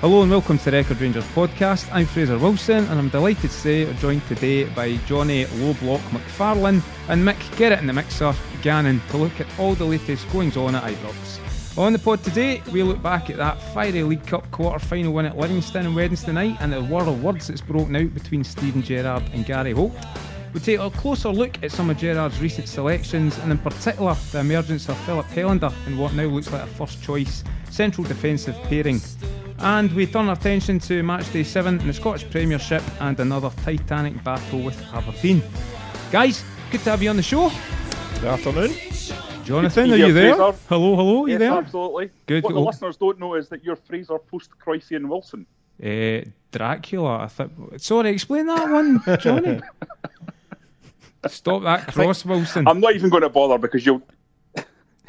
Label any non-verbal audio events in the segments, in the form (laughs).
Hello and welcome to the Record Rangers podcast. I'm Fraser Wilson and I'm delighted to say we're joined today by Johnny Lowblock McFarlane and Mick Get in the Mixer Gannon to look at all the latest goings on at Ibrox. On the pod today, we look back at that fiery League Cup quarter final win at Livingston on Wednesday night and the war of words that's broken out between Steven Gerrard and Gary Holt. We take a closer look at some of Gerrard's recent selections and in particular the emergence of Filip Helander in what now looks like a first choice central defensive pairing. And we turn our attention to match day 7 in the Scottish Premiership and another titanic battle with Aberdeen. Guys, good to have you on the show. Good afternoon. Jonathan, are you there? Fraser. Hello, hello, are you yes, there? absolutely. Good. What the listeners don't know is that you're Fraser post Croyce Wilson. Uh, Dracula, I thought. Sorry, explain that one, Johnny. (laughs) Stop that cross, Wilson. I'm not even going to bother because you'll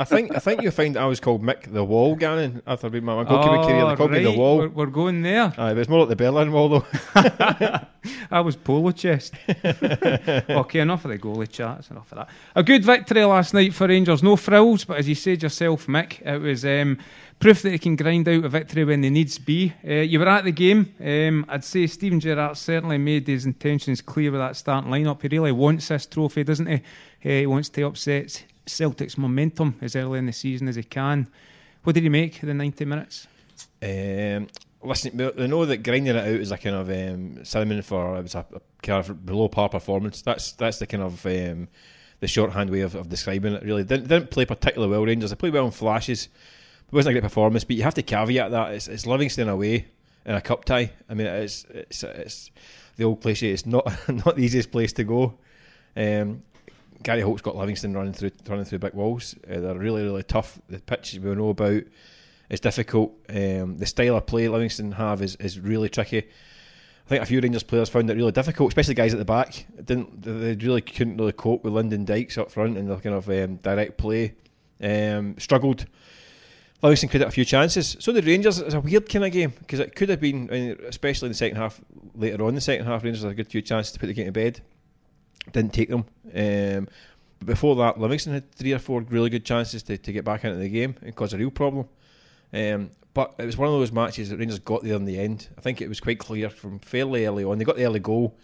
I think I think you'll find I was called Mick the Wall, Gannon, after being my, my goalkeeping oh, career. They called right. me the Wall. We're, we're going there. Aye, but it's more like the Berlin Wall, though. (laughs) I was polo chest. (laughs) okay, enough of the goalie chats. Enough of that. A good victory last night for Rangers. No frills, but as you said yourself, Mick, it was um, proof that they can grind out a victory when they needs be. Uh, you were at the game. Um, I'd say Steven Gerrard certainly made his intentions clear with that starting lineup. He really wants this trophy, doesn't he? Uh, he wants to upset Celtic's momentum as early in the season as he can. What did he make of the 90 minutes? Um, listen, we know that grinding it out is a kind of um, cinnamon for it was a, a, kind of below par performance. That's that's the kind of um, the shorthand way of, of describing it. Really, didn't, didn't play particularly well. Rangers they played well in flashes. It wasn't a great performance, but you have to caveat that it's, it's Livingston away in a cup tie. I mean, it's it's, it's the old cliche. It's not (laughs) not the easiest place to go. Um, Gary Holt's got Livingston running through running through big walls. Uh, they're really really tough. The pitches we know about is difficult. Um, the style of play Livingston have is, is really tricky. I think a few Rangers players found it really difficult, especially guys at the back. didn't they really couldn't really cope with Lyndon Dykes up front and the kind of um, direct play. Um, struggled. Livingston have a few chances. So did Rangers. It's a weird kind of game because it could have been, especially in the second half. Later on in the second half, Rangers had a good few chances to put the game to bed didn't take them. Um, but before that, Livingston had three or four really good chances to, to get back into the game and cause a real problem. Um, but it was one of those matches that Rangers got there in the end. I think it was quite clear from fairly early on. They got the early goal,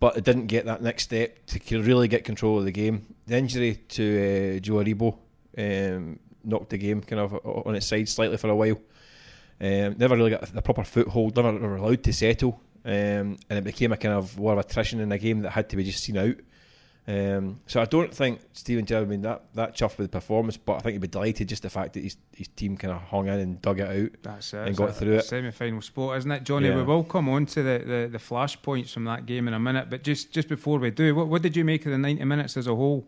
but it didn't get that next step to really get control of the game. The injury to uh, Joe Aribo um, knocked the game kind of on its side slightly for a while. Um, never really got a proper foothold, never were allowed to settle um, and it became a kind of war of attrition in a game that had to be just seen out. Um, so I don't think Steven Gerrard been that that chuffed with the performance, but I think he'd be delighted just the fact that his his team kind of hung in and dug it out. That's it, and got through it. Semi-final spot, isn't it, Johnny? Yeah. We will come on to the, the, the flash points from that game in a minute, but just just before we do, what, what did you make of the ninety minutes as a whole?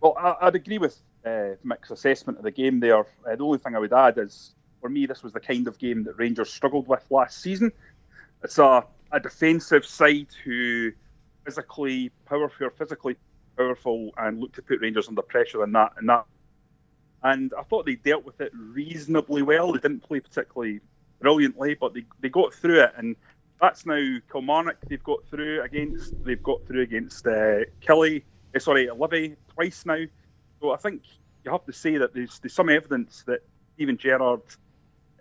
Well, I, would agree with uh, Mick's assessment of the game there. Uh, the only thing I would add is, for me, this was the kind of game that Rangers struggled with last season. It's a, a defensive side who physically powerful, physically powerful, and look to put Rangers under pressure and that and that. And I thought they dealt with it reasonably well. They didn't play particularly brilliantly, but they, they got through it. And that's now Kilmarnock. They've got through against. They've got through against uh, Killie. Uh, sorry, Livy twice now. So I think you have to say that there's, there's some evidence that even Gerrard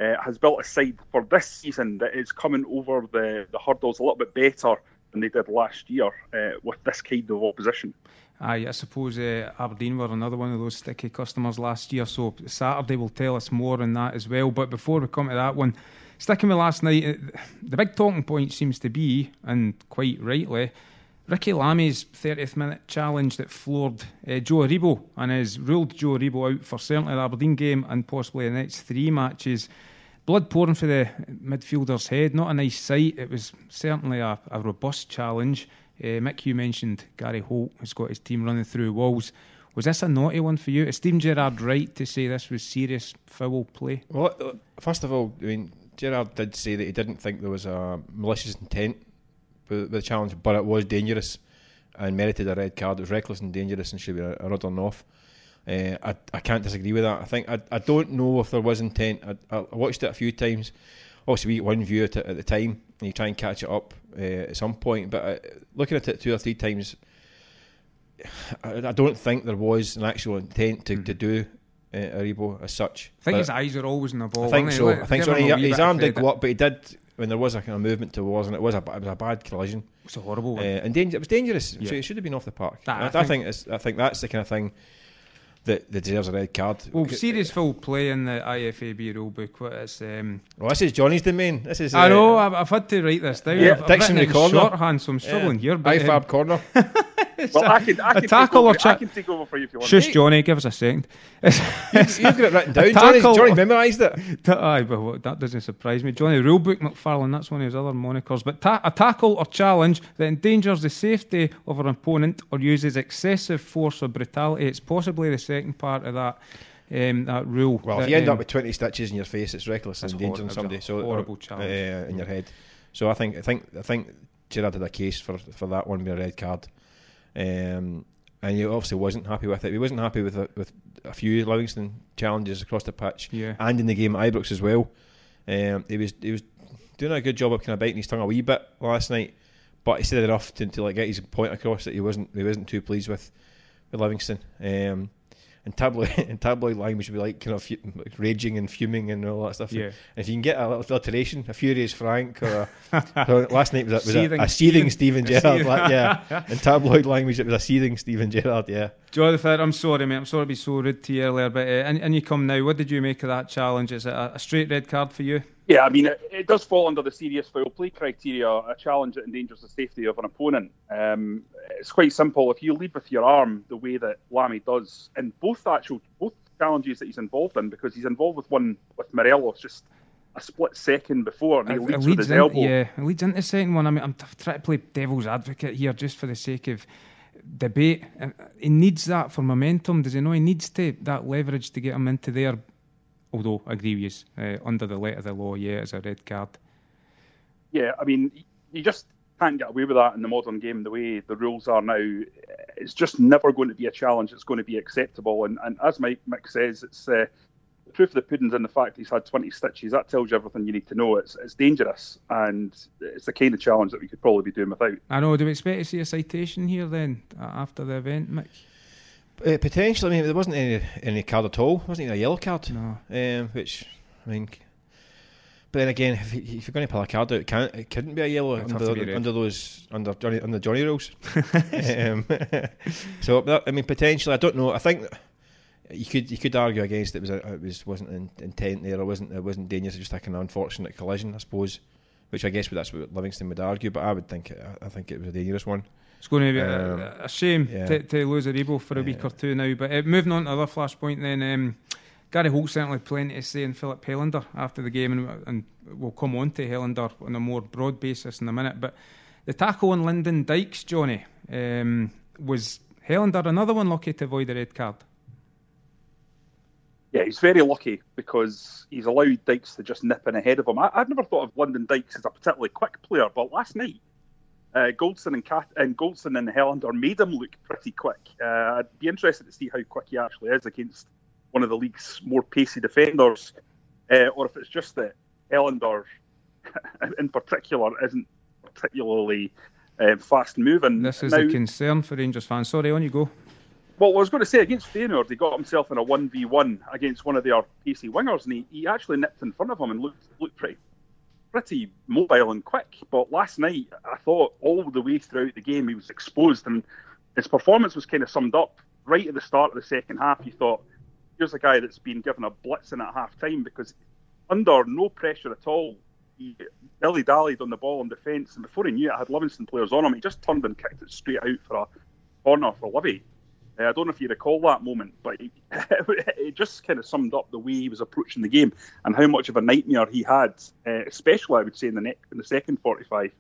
uh, has built a side for this season that is coming over the, the hurdles a little bit better than they did last year uh, with this kind of opposition. Aye, I suppose uh, Aberdeen were another one of those sticky customers last year, so Saturday will tell us more on that as well. But before we come to that one, sticking with last night, uh, the big talking point seems to be, and quite rightly, Ricky Lamie's 30th minute challenge that floored uh, Joe Aribo and has ruled Joe Aribo out for certainly the Aberdeen game and possibly the next three matches blood pouring for the midfielder's head. Not a nice sight. It was certainly a, a robust challenge. Uh, Mick, you mentioned Gary Holt has got his team running through walls. Was this a naughty one for you? Is Steven Gerrard right to say this was serious foul play? Well, uh, first of all, I mean, Gerrard did say that he didn't think there was a malicious intent with the challenge, but it was dangerous and merited a red card. It was reckless and dangerous and should be a, a off. Uh, I, I can't disagree with that. I think I, I don't know if there was intent. I, I watched it a few times. Obviously, we get one view at, at the time, and you try and catch it up uh, at some point. But uh, looking at it two or three times, (sighs) I, I, don't think there was an actual intent to, mm. to do uh, Aribo as such. I think But his eyes are always in the ball. I think so. I think so. He, his arm did go up, but he did when there was a kind of movement towards, and it was a it was a bad collision. It's a horrible Uh, one. and danger, it was dangerous. Yeah. So it should have been off the park. That- I I, I, think- think, it's, I think that's the kind of thing that, that deserves a red card. well, serious foul play in the IFAB rulebook. What is, um, Well, this is Johnny's domain. This is. I uh, know, I've, I've had to write this down. Yeah, I've, I've written in corner. shorthand, so I'm struggling here. But, um, IFAB corner. (laughs) Well, I can, I a can, take tackle over, or cha- I can take over for you if you want. Shush, Johnny, give us a second. You've, you've got it written (laughs) down. A tackle- Johnny memorised it. (laughs) Aye, but what- that doesn't surprise me. Johnny Rulebook McFarlane, that's one of his other monikers. But ta- a tackle or challenge that endangers the safety of an opponent or uses excessive force or brutality. It's possibly the second part of that um, that rule. Well, that, if you end um, up with 20 stitches in your face, it's reckless and endangering hor- somebody. a So horrible uh, challenge. uh, in your head. So I think I think I think Gerrard had a case for for that one being a red card. Um, and he obviously wasn't happy with it. He wasn't happy with a, with a few Livingston challenges across the pitch Yeah. and in the game at Ibrox as well. Um, he was he was doing a good job of kind of biting his tongue a wee bit last night, but he said enough to, to like get his point across that he wasn't he wasn't too pleased with with Livingston. Um, and tabloid (laughs) in tabloid language would be like kind of fu- raging and fuming and all that stuff. Yeah. And if you can get a little alliteration, a furious Frank or a, (laughs) last night was, a, was Seething a, a seething Steven- Gerrard. like, yeah, (laughs) in tabloid language it was a seething Steven Gerrard. Yeah. Joy the Jonathan, I'm sorry, mate. I'm sorry to be so rude to you earlier, but uh, and, and you come now. What did you make of that challenge? Is it a, a straight red card for you? Yeah, I mean, it, it does fall under the serious foul play criteria, a challenge that endangers the safety of an opponent. Um, it's quite simple. If you lead with your arm the way that Lamie does in both actual both challenges that he's involved in, because he's involved with one with Morelos just a split second before, and he It- it leads with leads his in- elbow. yeah, it leads into the second one. I mean, I'm trying to play devil's advocate here just for the sake of debate. Uh, He needs that for momentum. Does he know he needs to that leverage to get him into there? Although I agree with you, uh, under the letter of the law, yeah, it's a red card. Yeah, I mean, you just can't get away with that in the modern game the way the rules are now. It's just never going to be a challenge. It's going to be acceptable. And, and as Mike Mick says, it's uh, the proof of the pudding's in the fact he's had 20 stitches. That tells you everything you need to know. It's, it's dangerous, and it's the kind of challenge that we could probably be doing without. I know. Do we expect to see a citation here then uh, after the event, Mick? Uh, potentially, I mean, there wasn't any any card at all. wasn't even a yellow card. No. Um, which, I mean, but then again, if, if you're going to pull a card out, it can't it couldn't be a yellow It'd under, to be red. under those under Johnny under Johnny rules. (laughs) um, (laughs) so that, I mean, potentially, I don't know. I think you could you could argue against it was a, it was wasn't in, intent there. It wasn't it wasn't dangerous. It was just like an unfortunate collision, I suppose. Which I guess that's what Livingston would argue, but I would think it, I think it was a dangerous one. It's going to be Um, a, a shame yeah. to, to lose Aribo for a week or two now. But uh, moving on to other flashpoint then. Um, Gary Holt certainly plenty to say in Filip Helander after the game, and, and we'll come on to Helander on a more broad basis in a minute. But the tackle on Lyndon Dykes, Johnny, um, was Helander another one lucky to avoid a red card? Yeah, he's very lucky because he's allowed Dykes to just nip in ahead of him. I, I've never thought of Lyndon Dykes as a particularly quick player, but last night, uh, Goldson and, Cat- and Goldson and Helander made him look pretty quick. Uh, I'd be interested to see how quick he actually is against one of the league's more pacey defenders, uh, or if it's just that Helander, (laughs) in particular, isn't particularly uh, fast moving. This is Now- a concern for Rangers fans. Sorry, on you go. well, I was going to say against Feyenoord, he got himself in a one v one against one of their pacey wingers, and he, he actually nipped in front of him and looked looked pretty pretty mobile and quick. But last night, I thought all the way throughout the game he was exposed, and his performance was kind of summed up right at the start of the second half. You thought, here's a guy that's been given a blitzing at half time because under no pressure at all. He dilly dallied on the ball in defence, and before he knew it, I had Livingston players on him. He just turned and kicked it straight out for a corner for Livy. Uh, I don't know if you recall that moment, but he, (laughs) it just kind of summed up the way he was approaching the game and how much of a nightmare he had, uh, especially I would say in the ne- in the second 45.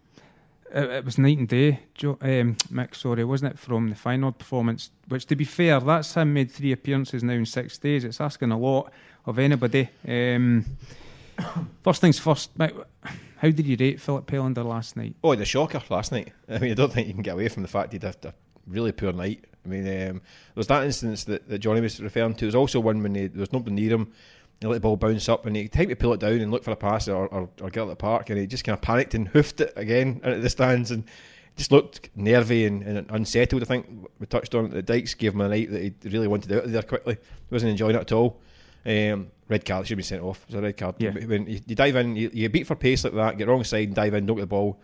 It, it was night and day, Joe, um, Mick, sorry, wasn't it, from the final performance? Which, to be fair, that's him made three appearances now in six days. It's asking a lot of anybody. Um, first things first, Mick, how did you rate Filip Helander last night? Oh, the shocker last night. (laughs) I mean, I don't think you can get away from the fact he'd had a really poor night. I mean, um, there was that instance that, that Johnny was referring to. There was also one when he, there was nobody near him. He let the ball bounce up and he tried to pull it down and look for a pass or, or, or get at the park and he just kind of panicked and (laughs) hoofed it again into the stands and just looked nervy and, and, unsettled. I think we touched on it. The Dykes gave him a night that he really wanted out of there quickly. He wasn't enjoying it at all. Um, red card should be sent off. It was a red card. Yeah. When you, you dive in, you, you beat for pace like that, get wrong side, and dive in, don't get the ball.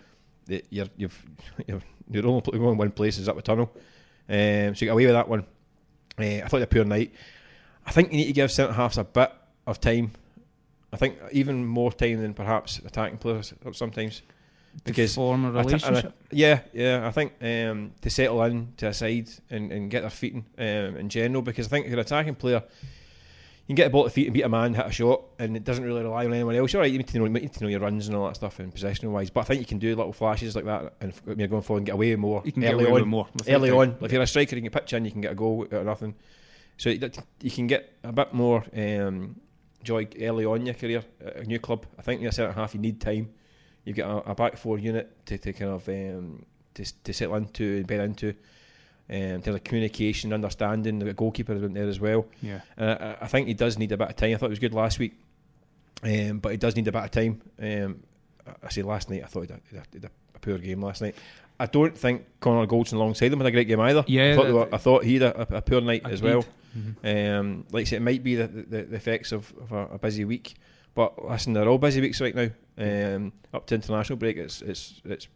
You're you've (laughs) you're, you're only going one place is up the tunnel. Um, so you get away with that one. Uh, I thought it a poor night. I think you need to give centre halves a bit of time. I think even more time than perhaps attacking players sometimes. Because former relationship. yeah, yeah. I think um, to settle in to a side and, and get their feet in um, in general. Because I think if you're an attacking player, you can get a ball to feet and beat a man, hit a shot, and it doesn't really rely on anyone else. All right, you need to know, you need to know your runs and all that stuff and possessional wise. But I think you can do little flashes like that, and when you're going forward and get away more. You can early get away on, more early on. If you're a striker, you can pitch in, you can get a goal out of nothing. So you can get a bit more um, joy early on in your career at a new club. I think you're a centre half, you need time. You get a, a, back four unit to, to kind of um, to, to settle into and bed into. Um, in terms of communication, understanding, the goalkeeper is there as well. Yeah, uh, I think he does need a bit of time. I thought it was good last week, um, but he does need a bit of time. Um, I say last night, I thought he did, he had a poor game last night. I don't think Connor Goldson alongside him had a great game either. Yeah, I thought, were, I thought he had a, a poor night agreed. as well. Mm-hmm. Um, like I said, it might be the, the, the effects of, of a, a, busy week, but listen, they're all busy weeks right now. Um, up to international break, it's it's it's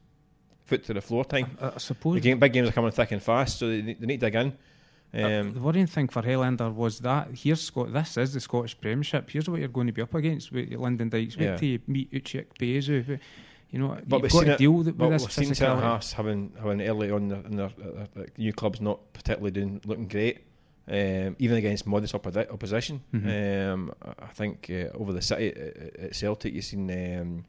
foot to the floor time. I, I suppose the game, big games are coming thick and fast, so they, they need to dig in. Um, uh, the worrying thing for Helander was that here's Scott. This is the Scottish Premiership. Here's what you're going to be up against with Lyndon Dykes. Wait Yeah. till you meet Uche Ikpeazu. You know, But you've we've got seen to it- deal with, But with we've this seen centre physicality. having having early on in their, in their, uh, uh, new clubs not particularly doing looking great, um, even against modest oppo- opposition. Mhm. Um, I think uh, over the city at, at Celtic, you've seen um,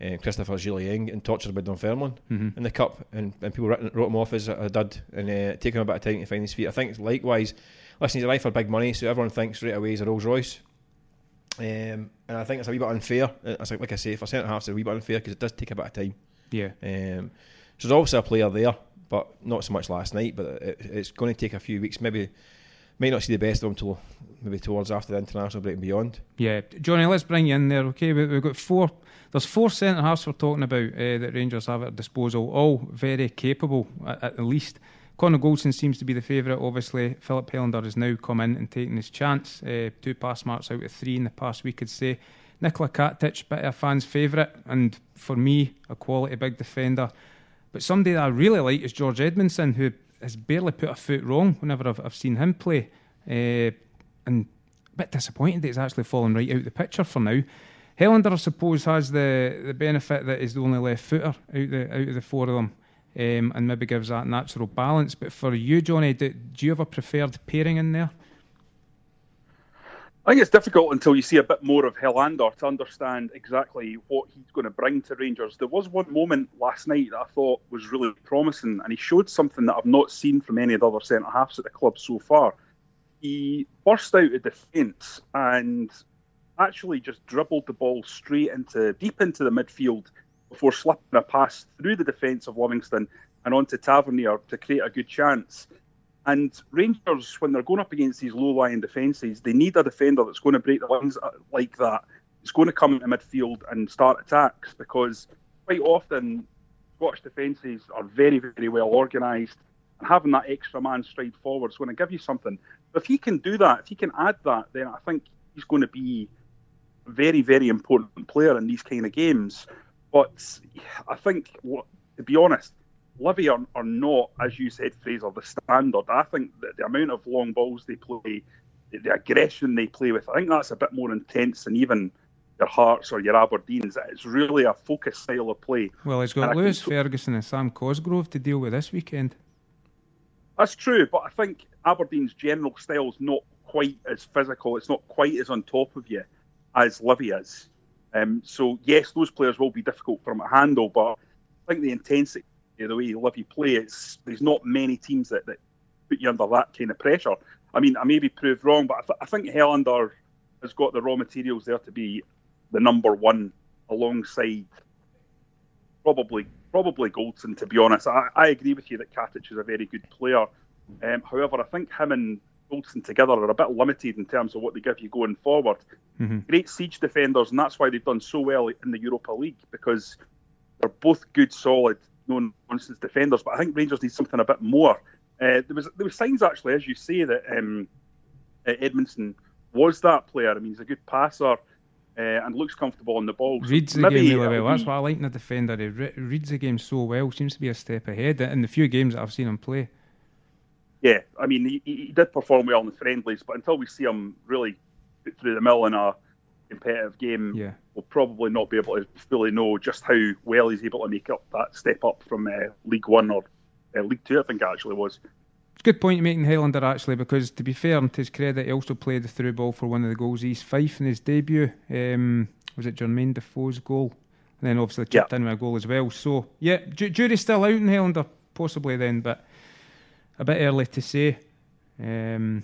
uh, Christopher Jullien getting tortured by Dunfermline Mhm. in the cup, and, and people wrote, wrote him off as a, a dud, and uh, taking him a bit of time to find his feet. I think likewise, listen, he's arrived for big money, so everyone thinks straight away he's a Rolls Royce. Um, and I think it's a wee bit unfair. It's like, like I say, for centre halves, it's a wee bit unfair because it does take a bit of time. Yeah, Um, so there's obviously a player there, but not so much last night. But it, it's going to take a few weeks. Maybe might not see the best of him until maybe towards after the international break and beyond. yeah. Johnny, let's bring you in there. Okay, we, we've got four. There's four centre halves we're talking about uh, that Rangers have at disposal, all very capable at, at the least. Connor Goldson seems to be the favourite. Obviously, Filip Helander has now come in and taken his chance. Uh, two pass marks out of three in the past week, I'd say. Nikola Katic, bit of a fan's favourite, and for me, a quality big defender. But somebody that I really like is George Edmundson, who has barely put a foot wrong whenever I've, I've seen him play. Uh, and a bit disappointed that he's actually fallen right out of the picture for now. Helander, I suppose, has the, the benefit that he's the only left footer out the out of the four of them, um, and maybe gives that natural balance. But for you, Johnny, do, do you have a preferred pairing in there? I think it's difficult until you see a bit more of Helander to understand exactly what he's going to bring to Rangers. There was one moment last night that I thought was really promising, and he showed something that I've not seen from any of the other centre halves at the club so far. He burst out of defence and actually just dribbled the ball straight into deep into the midfield before slipping a pass through the defence of Livingston and onto Tavernier to create a good chance. And Rangers, when they're going up against these low-lying defences, they need a defender that's going to break the lines uh, like that. It's going to come into midfield and start attacks because quite often Scottish defences are very, very well organised. And having that extra man stride forward is going to give you something. If he can do that, if he can add that, then I think he's going to be very, very important player in these kind of games. But I think, to be honest, Livy are, are not, as you said, Fraser, the standard. I think that the amount of long balls they play, the, the aggression they play with, I think that's a bit more intense than even your Hearts or your Aberdeens. It's really a focused style of play. Well, he's And got can Lewis so- Ferguson and Sam Cosgrove to deal with this weekend. That's true, but I think Aberdeen's general style is not quite as physical. It's not quite as on top of you as Livy is. Um, so yes, those players will be difficult for him to handle, but I think the intensity the way Livy play, it's there's not many teams that, that put you under that kind of pressure. I mean, I may be proved wrong, but I, th- I think Helander has got the raw materials there to be the number one alongside probably probably Goldson. To be honest, I, I agree with you that Katic is a very good player. Um, however, I think him and Goldson together are a bit limited in terms of what they give you going forward. Mhm. Great siege defenders, and that's why they've done so well in the Europa League because they're both good, solid, no Johnston's defenders, but I think Rangers need something a bit more. Uh, there was there was signs actually, as you say, that um, uh, Edmundson was that player. I mean, he's a good passer. Uh, and looks comfortable on the ball. Reads the game really well. That's what I like in the defender. He re- reads the game so well. Seems to be a step ahead in the few games that I've seen him play. Yeah, I mean, he, he did perform well in the friendlies, but until we see him really through the mill in a competitive game, yeah. we'll probably not be able to fully know just how well he's able to make up that step up from uh, League One or uh, League Two, I think it actually was. It's a good point you're making, Helander, actually, because to be fair, and to his credit, he also played the through ball for one of the goals. He's Fife in his debut. Um, was it Jermaine Defoe's goal? And then obviously chipped in with a goal as well. So, yeah, ju- jury's still out in Helander, possibly then, but a bit early to say. Um,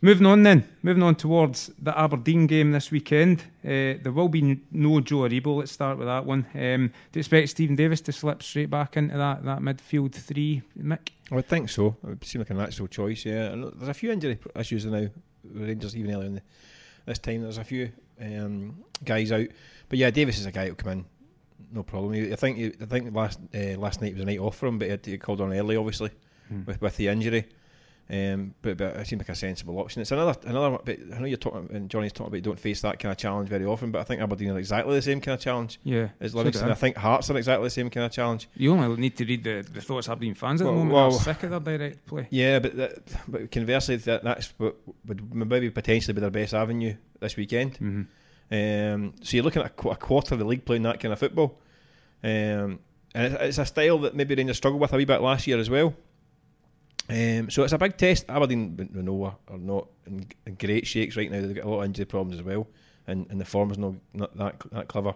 moving on then, moving on towards the Aberdeen game this weekend. Uh, there will be no Joe Aribo. Let's start with that one. Um, do you expect Steven Davis to slip straight back into that, that midfield three, Mick? I would think so. It would seem like a natural choice, yeah. And there's a few injury issues now. Rangers, even earlier in the, this time, there's a few um, guys out. But yeah, Davis is a guy who'll come in, no problem. I think I think last uh, last night was a night off for him, but he, had, he called on early, obviously, hmm. with with the injury. Um, but, but it seemed like a sensible option. It's another another. Bit, I know you're talking, and Johnny's talking about you don't face that kind of challenge very often, but I think Aberdeen are exactly the same kind of challenge. Yeah, as Livingston. So I think Hearts are exactly the same kind of challenge. You only need to read the, the thoughts of Aberdeen fans at well, the moment. Well, they're sick of their direct play. Yeah, but that, but conversely, that, that's what would maybe potentially be their best avenue this weekend. Mm-hmm. Um, so you're looking at a quarter of the league playing that kind of football, um, and it's, a style that maybe Rangers struggled with a wee bit last year as well. Um, so it's a big test. Aberdeen, we know, are not in, great shakes right now. They've got a lot of injury problems as well, and, and the form is not, not that that clever.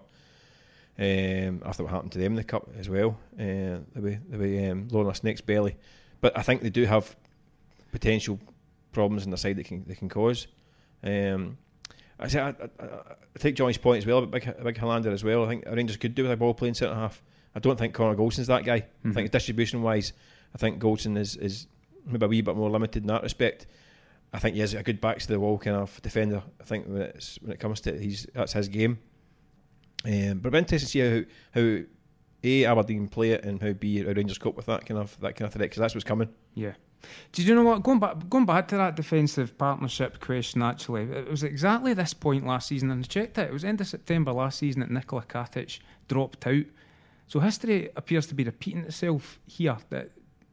Um, after what happened to them in the cup as well, uh, the way the way um, Lorna Snake's belly, but I think they do have potential problems in the side that can they can cause. Um, I say I, I, I, take Johnny's point as well about big big Helander as well. I think Rangers could do with a ball playing centre half. I don't think Connor Goldson's that guy. Mm-hmm. I think distribution wise, I think Goldson is is maybe a wee bit more limited in that respect. I think he is a good back to the wall kind of defender. I think when, when it comes to it, he's that's his game. Um, but I'm interested to see how how a Aberdeen play it and how b Rangers cope with that kind of that kind of threat because that's what's coming. Yeah. Did you know what? Going back, going back to that defensive partnership question, actually, it was exactly this point last season, and I checked it. It was end of September last season that Nikola Katic dropped out. So history appears to be repeating itself here. That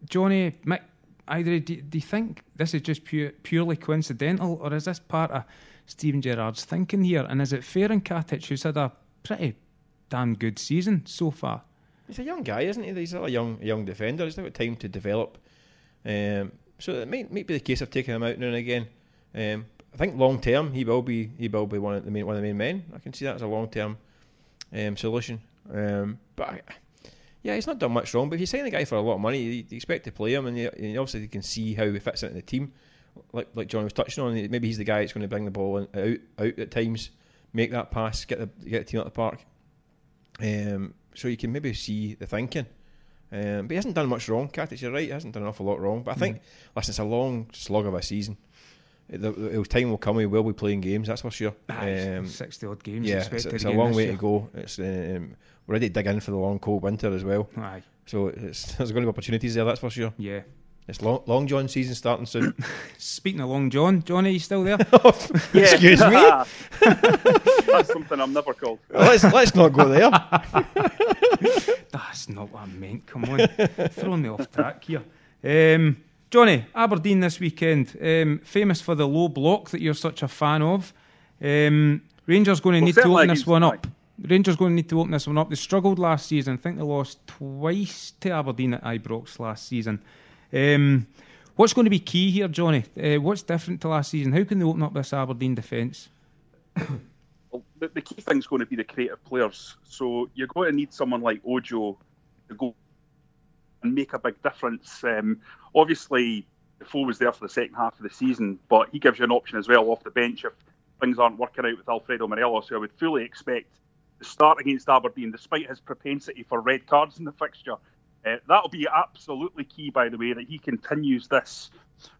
Johnny, Mick, either do, do you think this is just pure, purely coincidental, or is this part of Steven Gerrard's thinking here? And is it fair in Katic, who's had a pretty damn good season so far? He's a young guy, isn't he? He's a young young defender. He's got time to develop. Um, so it might, might be the case of taking him out now and again. Um, I think long term he will be he will be one of the main one of the main men. I can see that as a long term um, solution. Um, but I, yeah, he's not done much wrong. But if you sign a guy for a lot of money, you, you expect to play him, and you, you obviously you can see how he fits into the team. Like like John was touching on, maybe he's the guy that's going to bring the ball in, out out at times, make that pass, get the get the team at the park. Um, so you can maybe see the thinking. Um, but he hasn't done much wrong. Katic, you're right, he hasn't done an awful lot wrong. But I think, mm. listen, it's a long slog of a season. The, the, time will come, we will be playing games, that's for sure. Um, 60 odd games. Yeah, it's, it's a long way year. to go. It's um, We're ready to dig in for the long, cold winter as well. Aye. So (laughs) there's going to be opportunities there, that's for sure. Yeah. It's long, long John season starting soon. (laughs) Speaking of Long John, Johnny, you still there? (laughs) yeah. Excuse me. That's something I'm never called. let's let's not go there. That's not what I meant. Come on, throwing me off track here. Um, Johnny, Aberdeen this weekend, um, famous for the low block that you're such a fan of. Um, Rangers going to well, need to open this one up. Rangers going to need to open this one up. They struggled last season. I think they lost twice to Aberdeen at Ibrox last season. Um, what's going to be key here, Johnny? Uh, what's different to last season? How can they open up this Aberdeen defence? (coughs) well, the, the, key thing is going to be the creative players. So you're going to need someone like Ojo to go and make a big difference. Um, obviously, Defoe was there for the second half of the season, but he gives you an option as well off the bench if things aren't working out with Alfredo Morelos, who I would fully expect to start against Aberdeen, despite his propensity for red cards in the fixture. Uh, that'll be absolutely key, by the way, that he continues this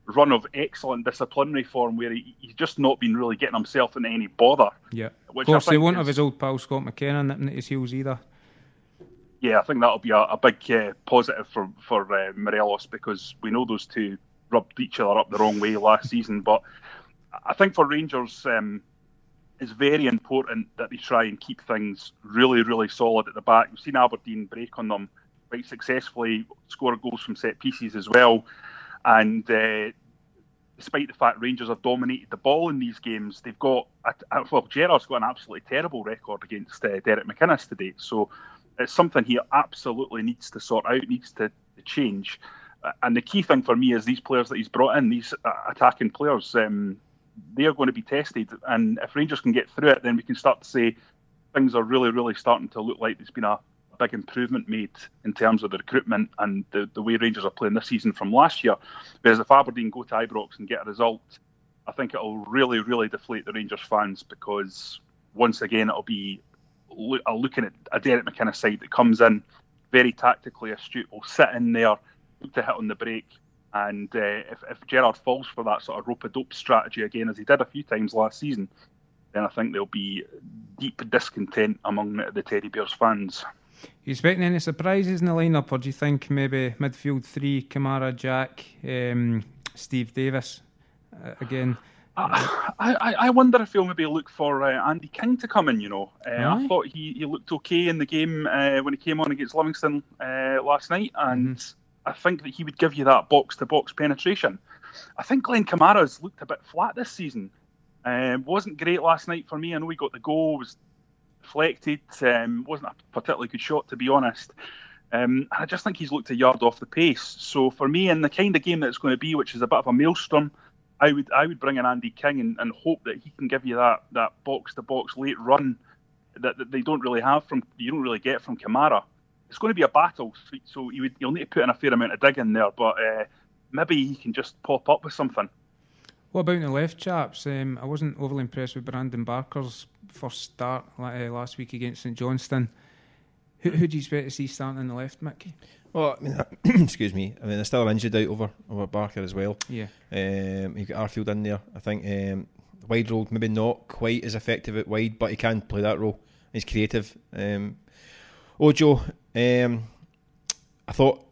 run of excellent disciplinary form where he, he's just not been really getting himself into any bother. Yeah. Which of course, he won't have his old pal Scott McKenna nipping at his heels either. Yeah, I think that'll be a, a big uh, positive for for uh, Morelos because we know those two rubbed each other up the wrong way last season. But I think for Rangers, um, it's very important that they try and keep things really, really solid at the back. We've seen Aberdeen break on them quite successfully, score goals from set pieces as well, and. Uh, despite the fact Rangers have dominated the ball in these games, they've got a, well, Gerrard's got an absolutely terrible record against uh, Derek McInnes today. So it's something he absolutely needs to sort out, needs to, change. Uh, and the key thing for me is these players that he's brought in, these uh, attacking players, um, they are going to be tested. And if Rangers can get through it, then we can start to say things are really, really starting to look like there's been a big improvement made in terms of the recruitment and the, the way Rangers are playing this season from last year. Whereas if Aberdeen go to Ibrox and get a result, I think it'll really, really deflate the Rangers fans because once again it'll be looking at a Derek McInnes side that comes in very tactically astute, will sit in there, to hit on the break. And uh, if, if Gerrard falls for that sort of rope a dope strategy again, as he did a few times last season, then I think there'll be deep discontent among the Teddy Bears fans. You expecting any surprises in the lineup, or do you think maybe midfield three, Kamara, Jack, um, Steve Davis uh, again? I, I, I, wonder if he'll maybe look for uh, Andy King to come in. You know, uh, I thought he, he looked okay in the game uh, when he came on against Livingston uh, last night, and mm-hmm. I think that he would give you that box to box penetration. I think Glenn Kamara's looked a bit flat this season. Uh, wasn't great last night for me. I know he got the goal, was deflected. Um, wasn't a particularly good shot, to be honest. Um, I just think he's looked a yard off the pace. So for me, in the kind of game that it's going to be, which is a bit of a maelstrom, I would I would bring in Andy King and, and hope that he can give you that that box to box late run that, that they don't really have from you don't really get from Kamara. It's going to be a battle, so you would you'll need to put in a fair amount of digging there, but uh, maybe he can just pop up with something. What about the left chaps? Um, I wasn't overly impressed with Brandon Barker's first start uh, last week against St Johnstone. Who, who do you expect to see starting in the left, Mickey? Well, I mean, (clears throat) excuse me. I mean, there's still injured out over over Barker as well. Yeah. Um, you've got Arfield in there. I think um, wide role maybe not quite as effective at wide, but he can play that role. He's creative. Um, Ojo, um, I thought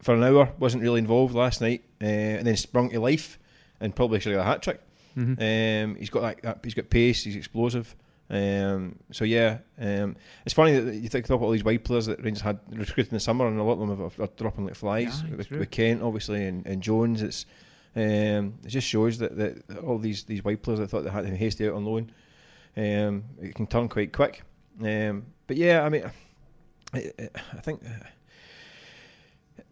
for an hour wasn't really involved last night, uh, and then sprung to life and probably should have got a hat trick. Mm-hmm. Um, he's got that, that, He's got pace. He's explosive. Um, so yeah, um, it's funny that you think of all these wide players that Rangers had recruited in the summer, and a lot of them are, are dropping like flies. Yeah, with, with, Kent, obviously, and, and Jones. It's um, it just shows that, that all these these wide players that thought they had to hasty out on loan, um, it can turn quite quick. Um, but yeah, I mean, I, I think. Uh,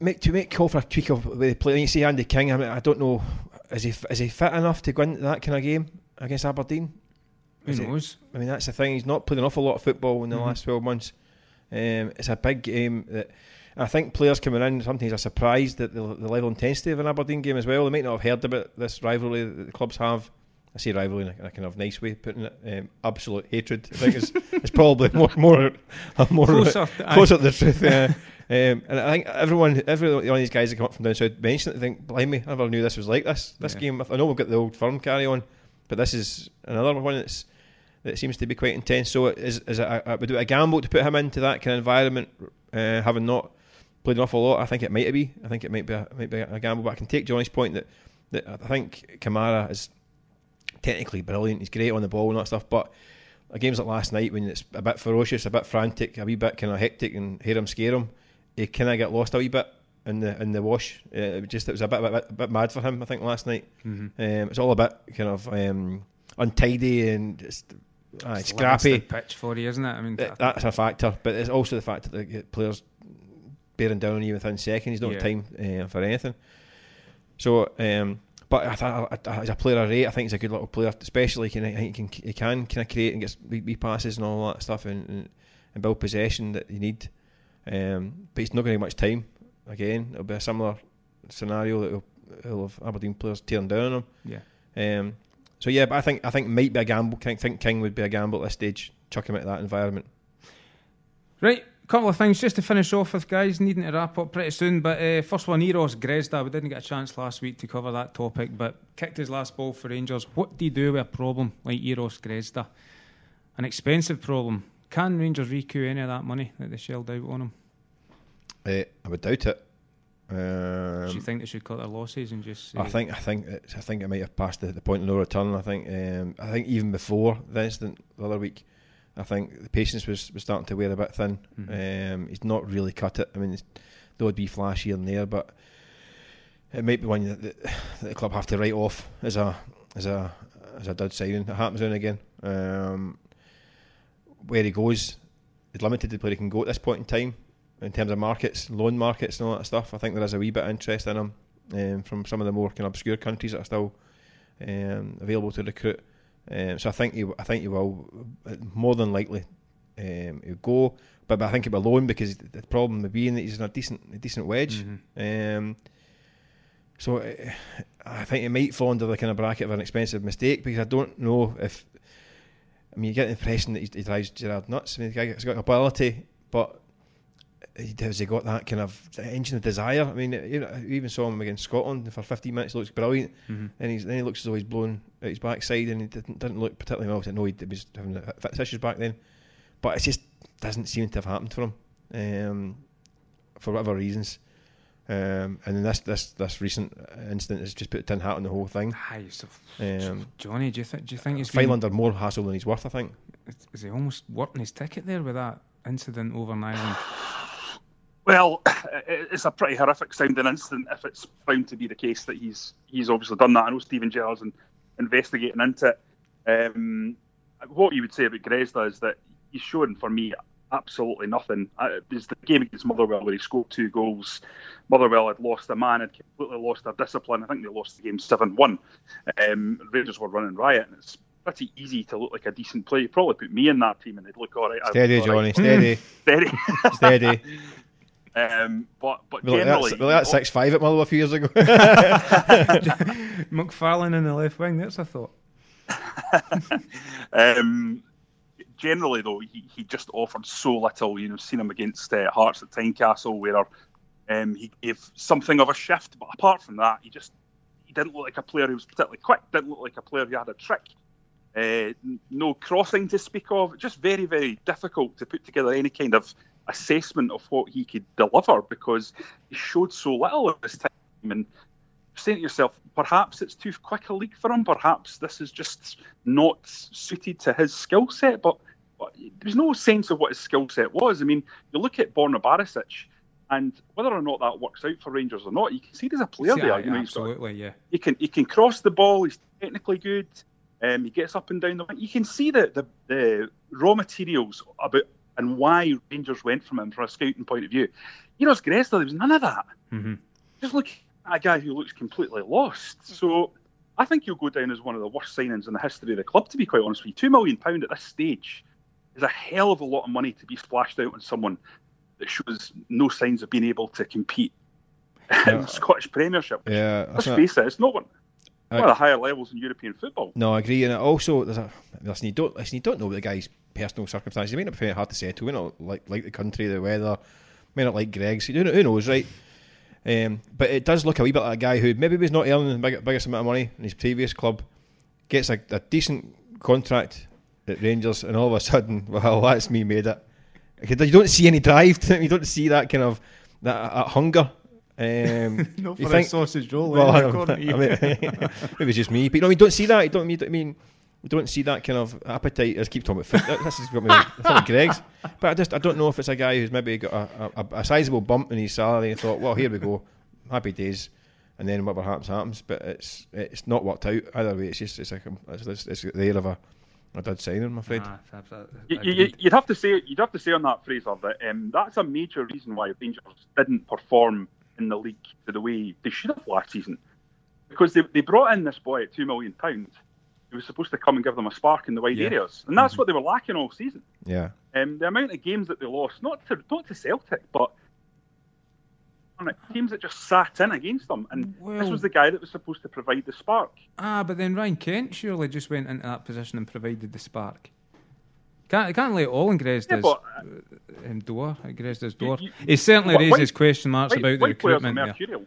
make to make call for a tweak of the play. You see Andy King. I mean, I don't know is he is he fit enough to go into that kind of game against Aberdeen? Is Who knows? It, I mean, that's the thing. He's not played an awful lot of football in the mm-hmm. last twelve months. Um, it's a big game that I think players coming in sometimes are surprised at the, the level of intensity of an Aberdeen game as well. They might not have heard about this rivalry that the clubs have. I say rivalry in a, in a kind of nice way, of putting it. Um, absolute hatred. I think it's, (laughs) it's probably more more more closer, closer to the truth. Yeah. (laughs) Um, and I think everyone, every one of these guys that come up from down south mention it. Think, blame me, I never knew this was like this. This yeah. game, I know we've got the old firm carry on, but this is another one that's that seems to be quite intense. So, is is it a, would it a gamble to put him into that kind of environment, uh, having not played an awful lot? I think it might be. I think it might be a, might be a gamble, but I can take Johnny's point that that I think Kamara is technically brilliant. He's great on the ball and that stuff, but games like last night when it's a bit ferocious, a bit frantic, a wee bit kind of hectic, and hear him scare him he kind of got lost a wee bit in the in the wash. Uh, it just it was a bit, a bit, a bit mad for him. I think last night. Mm-hmm. Um, it's all a bit kind of um, untidy and just, uh, scrappy. pitch for you, isn't it? I mean, that's a factor, but it's also the fact that the players bearing down on you within seconds. Don't yeah. time uh, for anything. So, um, but I thought as a player rate, I think he's a good little player, especially can, I think he can, he can kind of create and get wee passes and all that stuff and, and, and build possession that you need. Um, but he's not going to have much time. Again, it'll be a similar scenario that he'll, he'll have Aberdeen players tearing down on him. Yeah. Um, so yeah, but I think I think might be a gamble. I think King would be a gamble at this stage. Chuck him out of that environment. Right, a couple of things just to finish off with, guys. Needing to wrap up pretty soon, but uh, first one, Eros Grezda. We didn't get a chance last week to cover that topic, but kicked his last ball for Rangers. What do you do with a problem like Eros Grezda? An expensive problem can Rangers recoup any of that money that they shelled out on him? Uh, I would doubt it. Um, Do you think they should cut their losses and just? I think I think I think it might have passed the, the point of no return. I think um, I think even before the incident the other week, I think the patience was, was starting to wear a bit thin. Mhm. Um, he's not really cut it. I mean, there would be flash here and there, but it might be one that, that, that the club have to write off as a as a as a dud signing. It happens now and again. Um, where he goes is limited to where he can go at this point in time in terms of markets, loan markets, and all that stuff. I think there is a wee bit of interest in him um, from some of the more kind of obscure countries that are still um, available to recruit. Um, so I think he, I think he will uh, more than likely um, he'll go, but, but I think he'll be loan because the problem with being that he's in a decent a decent wedge. Mhm. Um, so uh, I think it might fall under the kind of bracket of an expensive mistake because I don't know if. I mean, you get the impression that he, he drives Gerrard nuts. I mean, the guy has got ability, but has he got that kind of engine of desire? I mean, you know, you even saw him against Scotland for 15 minutes. He looks brilliant, Mhm. and he's, then he looks as though he's blown out his backside, and he didn't, didn't look particularly well. I know he was having fitness issues back then, but it just doesn't seem to have happened for him um, for whatever reasons. Um, and then this this this recent incident has just put a tin hat on the whole thing. Aye, so, Um, Johnny, do you think? Do you think he's file under more hassle than he's worth, I think. is- is he almost working his ticket there with that incident over in Ireland? (sighs) (sighs) (sighs) Well, (clears throat) it's a pretty horrific sounding incident if it's found to be the case that he's he's obviously done that. I know Steven Gerrard's in, investigating into it. Um, what you would say about Grezda is that he's shown for me absolutely nothing. There's the game against Motherwell where he scored two goals. Motherwell had lost a man, had completely lost their discipline. I think they lost the game 7 1. Um, Rangers were running riot, and it's pretty easy to look like a decent player. You probably put me in that team and they'd look all right. Steady, all Johnny, right. (laughs) steady, Steady. steady. (laughs) um, but but We generally, that, we like that six five at Motherwell a few years ago. (laughs) (laughs) McFarlane in the left wing. That's a thought. (laughs) um, generally, though, he, he just offered so little. You know, seen him against uh, Hearts at Tynecastle, where um, he gave something of a shift. But apart from that, he just he didn't look like a player who was particularly quick. Didn't look like a player who had a trick. Uh, no crossing to speak of. Just very, very difficult to put together any kind of assessment of what he could deliver because he showed so little at this time. And saying to yourself, perhaps it's too quick a league for him. Perhaps this is just not suited to his skill set. But, but there's no sense of what his skill set was. I mean, you look at Borna Barisic, and whether or not that works out for Rangers or not, you can see there's a player See, there. You know, he's got- absolutely, yeah. he can he can cross the ball. He's technically good. Um, he gets up and down the. You can see the, the the raw materials about and why Rangers went from him from a scouting point of view. You know, as Grezda, there was none of that. hmm Just look at a guy who looks completely lost. So I think he'll go down as one of the worst signings in the history of the club. To be quite honest with you, two million pound at this stage is a hell of a lot of money to be splashed out on someone that shows no signs of being able to compete (laughs) in Yeah. the Scottish Premiership. yeah, Let's face it, it's not one, one of the higher levels in European football. No, I agree. And also, there's a listen. You don't listen. You don't know the guy's personal circumstances. He may not be hard to settle. May not like like the country, the weather. May not like Greggs. Who knows, right? Um, but it does look a wee bit like a guy who maybe was not earning the big, biggest amount of money in his previous club, gets a, a decent contract at Rangers, and all of a sudden, (laughs) well, that's me made it. You don't see any drive. You don't see that kind of that, that hunger. Um, (laughs) No, you for think- a sausage roll. well, eh, I, according to you. mean, (laughs) maybe it's just me, but you know, you don't see that. You don't mean, I mean, you don't see that kind of appetite. Let's keep talking about foot. This is what me, I thought Greggs, (laughs) but I just I don't know if it's a guy who's maybe got a, a, a sizable bump in his salary and thought, well, here we go, happy days, and then whatever happens happens. But it's it's not worked out either way. It's just it's like it's, it's, it's the air of a a dud signing, I'm afraid. Ah, absolutely- You, you, agreed. you'd have to say you'd have to say on that Fraser that um, that's a major reason why Rangers didn't perform in the league to the way they should have last season, because they, they brought in this boy at two million pounds. Who was supposed to come and give them a spark in the wide Yeah. areas, and that's what they were lacking all season. Yeah, Um, the amount of games that they lost, not to not to Celtic, but on teams that just sat in against them, and this was the guy that was supposed to provide the spark. Ah, but then Ryan Kent surely just went into that position and provided the spark. Can't can't lay it all in Grezda's Yeah, uh, um, door, at Grezda's door. you- he certainly Wh- raises white- question marks White, about the white recruitment. there.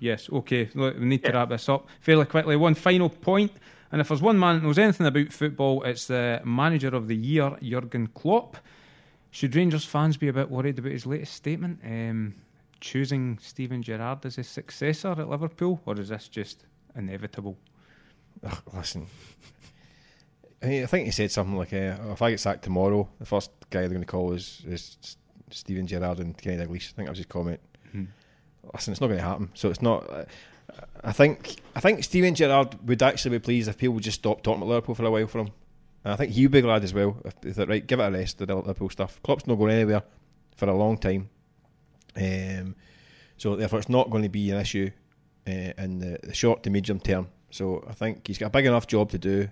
Yes, okay. Look, we need to wrap this up fairly quickly. One final point. point, and if there's one man that knows anything about football, it's the manager of the year, Jurgen Klopp. Should Rangers fans be a bit worried about his latest statement, um, choosing Steven Gerrard as his successor at Liverpool, or is this just inevitable? Ugh, listen, I, think he said something like, uh, "If I get sacked tomorrow, the first guy they're going to call is, is Steven Gerrard and Kenny Dalglish." I think that was his comment. Hmm. Listen, it's not going to happen. So it's not. Uh, I think I think Steven Gerrard would actually be pleased if people would just stop talking about Liverpool for a while for him. And I think he'd be glad as well if, if that right, give it a rest. The Liverpool stuff. Klopp's not going anywhere for a long time. Um, so therefore, it's not going to be an issue uh, in the, the short to medium term. So I think he's got a big enough job to do,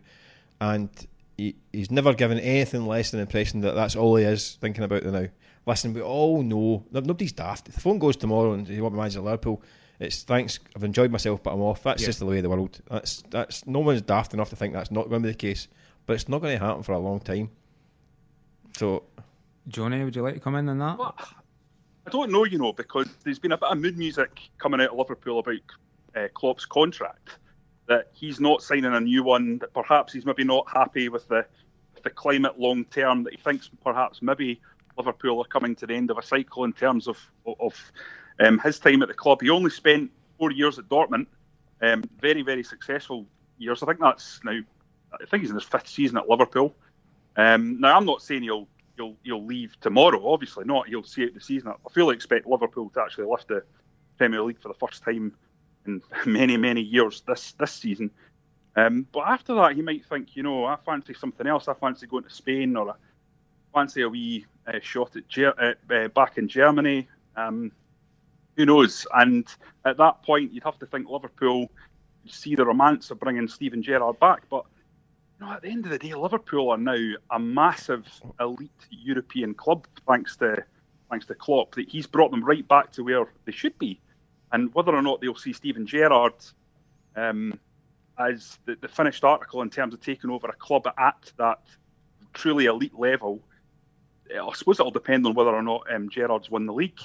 and he, he's never given anything less than the impression that that's all he is thinking about the now. Listen, we all know nobody's daft. If the phone goes tomorrow and you want to manage Liverpool, it's thanks. I've enjoyed myself, but I'm off. That's Yeah. just the way of the world. That's that's no one's daft enough to think that's not going to be the case. But it's not going to happen for a long time. So Jonny, would you like to come in on that? Well, I don't know, you know, because there's been a bit of mood music coming out of Liverpool about uh, Klopp's contract. That he's not signing a new one. That perhaps he's maybe not happy with the the climate long term. That he thinks perhaps maybe Liverpool are coming to the end of a cycle in terms of of um, his time at the club. He only spent four years at Dortmund. Um, very very successful years. I think that's now. I think he's in his fifth season at Liverpool. Um, now I'm not saying he'll he'll he'll leave tomorrow. Obviously not. He'll see out the season. I fully expect Liverpool to actually lift the Premier League for the first time in (laughs) many many years this this season. Um, but after that, he might think, you know, I fancy something else. I fancy going to Spain or I fancy a wee uh, shot at Ger- uh, uh, back in Germany. Um, who knows? And at that point, you'd have to think Liverpool see the romance of bringing Steven Gerrard back, but you know, at the end of the day, Liverpool are now a massive elite European club, thanks to thanks to Klopp. That he's brought them right back to where they should be, and whether or not they'll see Steven Gerrard um, as the, the finished article in terms of taking over a club at that truly elite level, I suppose it'll depend on whether or not um, Gerrard's won the league,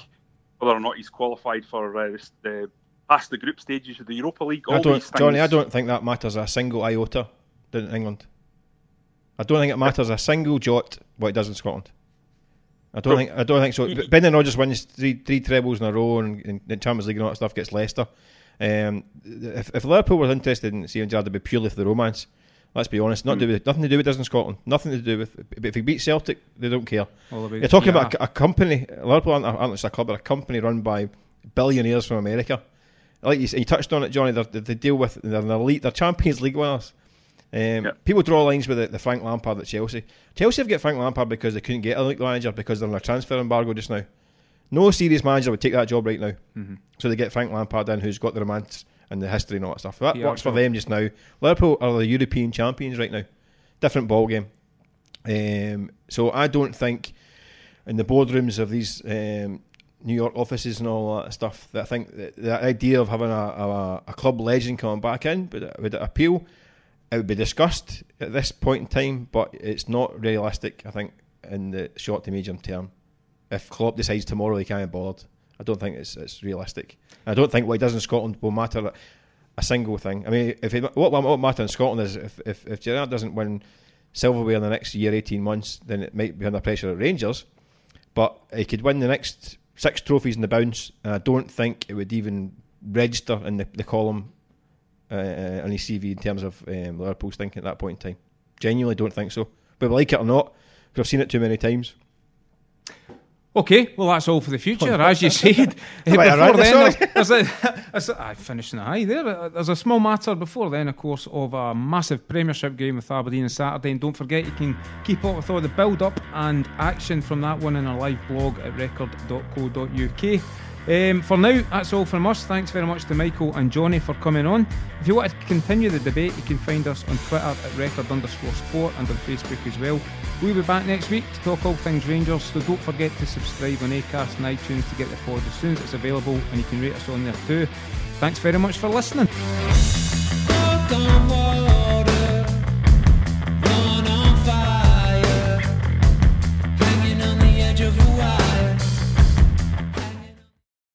whether or not he's qualified for uh, the past the group stages of the Europa League. I don't. Jonny, I don't think that matters a single iota in England. I don't think it matters a single jot what it does in Scotland. I don't think I don't think so. he- Brendan Rodgers wins three three trebles in a row and, the Champions League and all that stuff gets Leicester. Um, if, if Liverpool was interested in seeing Gerrard, it'd be purely for the romance. Let's be honest, not do with nothing to do with this in Scotland. Nothing to do with. But if he beats Celtic, they don't care. You're talking yeah. about a, a company. Liverpool aren't, aren't just a club, but a company run by billionaires from America. Like you, you touched on it, Jonny. They deal with they're an elite. They're Champions League winners. Um, Yeah. People draw lines with the, the Frank Lampard at Chelsea. Chelsea have got Frank Lampard because they couldn't get a league manager because they're on a transfer embargo just now. No serious manager would take that job right now. Mm-hmm. So they get Frank Lampard in, who's got the romance and the history and all that stuff. That Yeah, works for them just now. Liverpool are the European champions right now. Different ball game. Um, so I don't think in the boardrooms of these um, New York offices and all that stuff that I think that the idea of having a, a, a club legend coming back in would, would appeal. It would be discussed at this point in time, but it's not realistic. I think in the short to medium term, if Klopp decides tomorrow he can't be bothered, I don't think it's it's realistic. I don't think he does in Scotland will matter a single thing. I mean, if it, what what matters in Scotland is if if, if Gerrard doesn't win silverware in the next year, eighteen months, then it might be under pressure at Rangers. But he could win the next six trophies in the bounce, and I don't think it would even register in the, the column uh, uh, on his CV in terms of um, Liverpool's thinking at that point in time. Genuinely don't think so. But like it or not, because I've seen it too many times. Okay, well that's all for the future, as you said. (laughs) Right, before then, there's, there's a, there's a, I finished in high there. Uh, There's a small matter before then, of course, of a massive Premiership game with Aberdeen on Saturday. And don't forget, you can keep up with all the build-up and action from that one in our live blog at record.co.uk. Um, for now, that's all from us. Thanks very much to Michael and Jonny for coming on. If you want to continue the debate, you can find us on Twitter at record underscore sport and on Facebook as well. We'll be back next week to talk all things Rangers, so don't forget to subscribe on Acast and iTunes to get the pod as soon as it's available, and you can rate us on there too. Thanks very much for listening.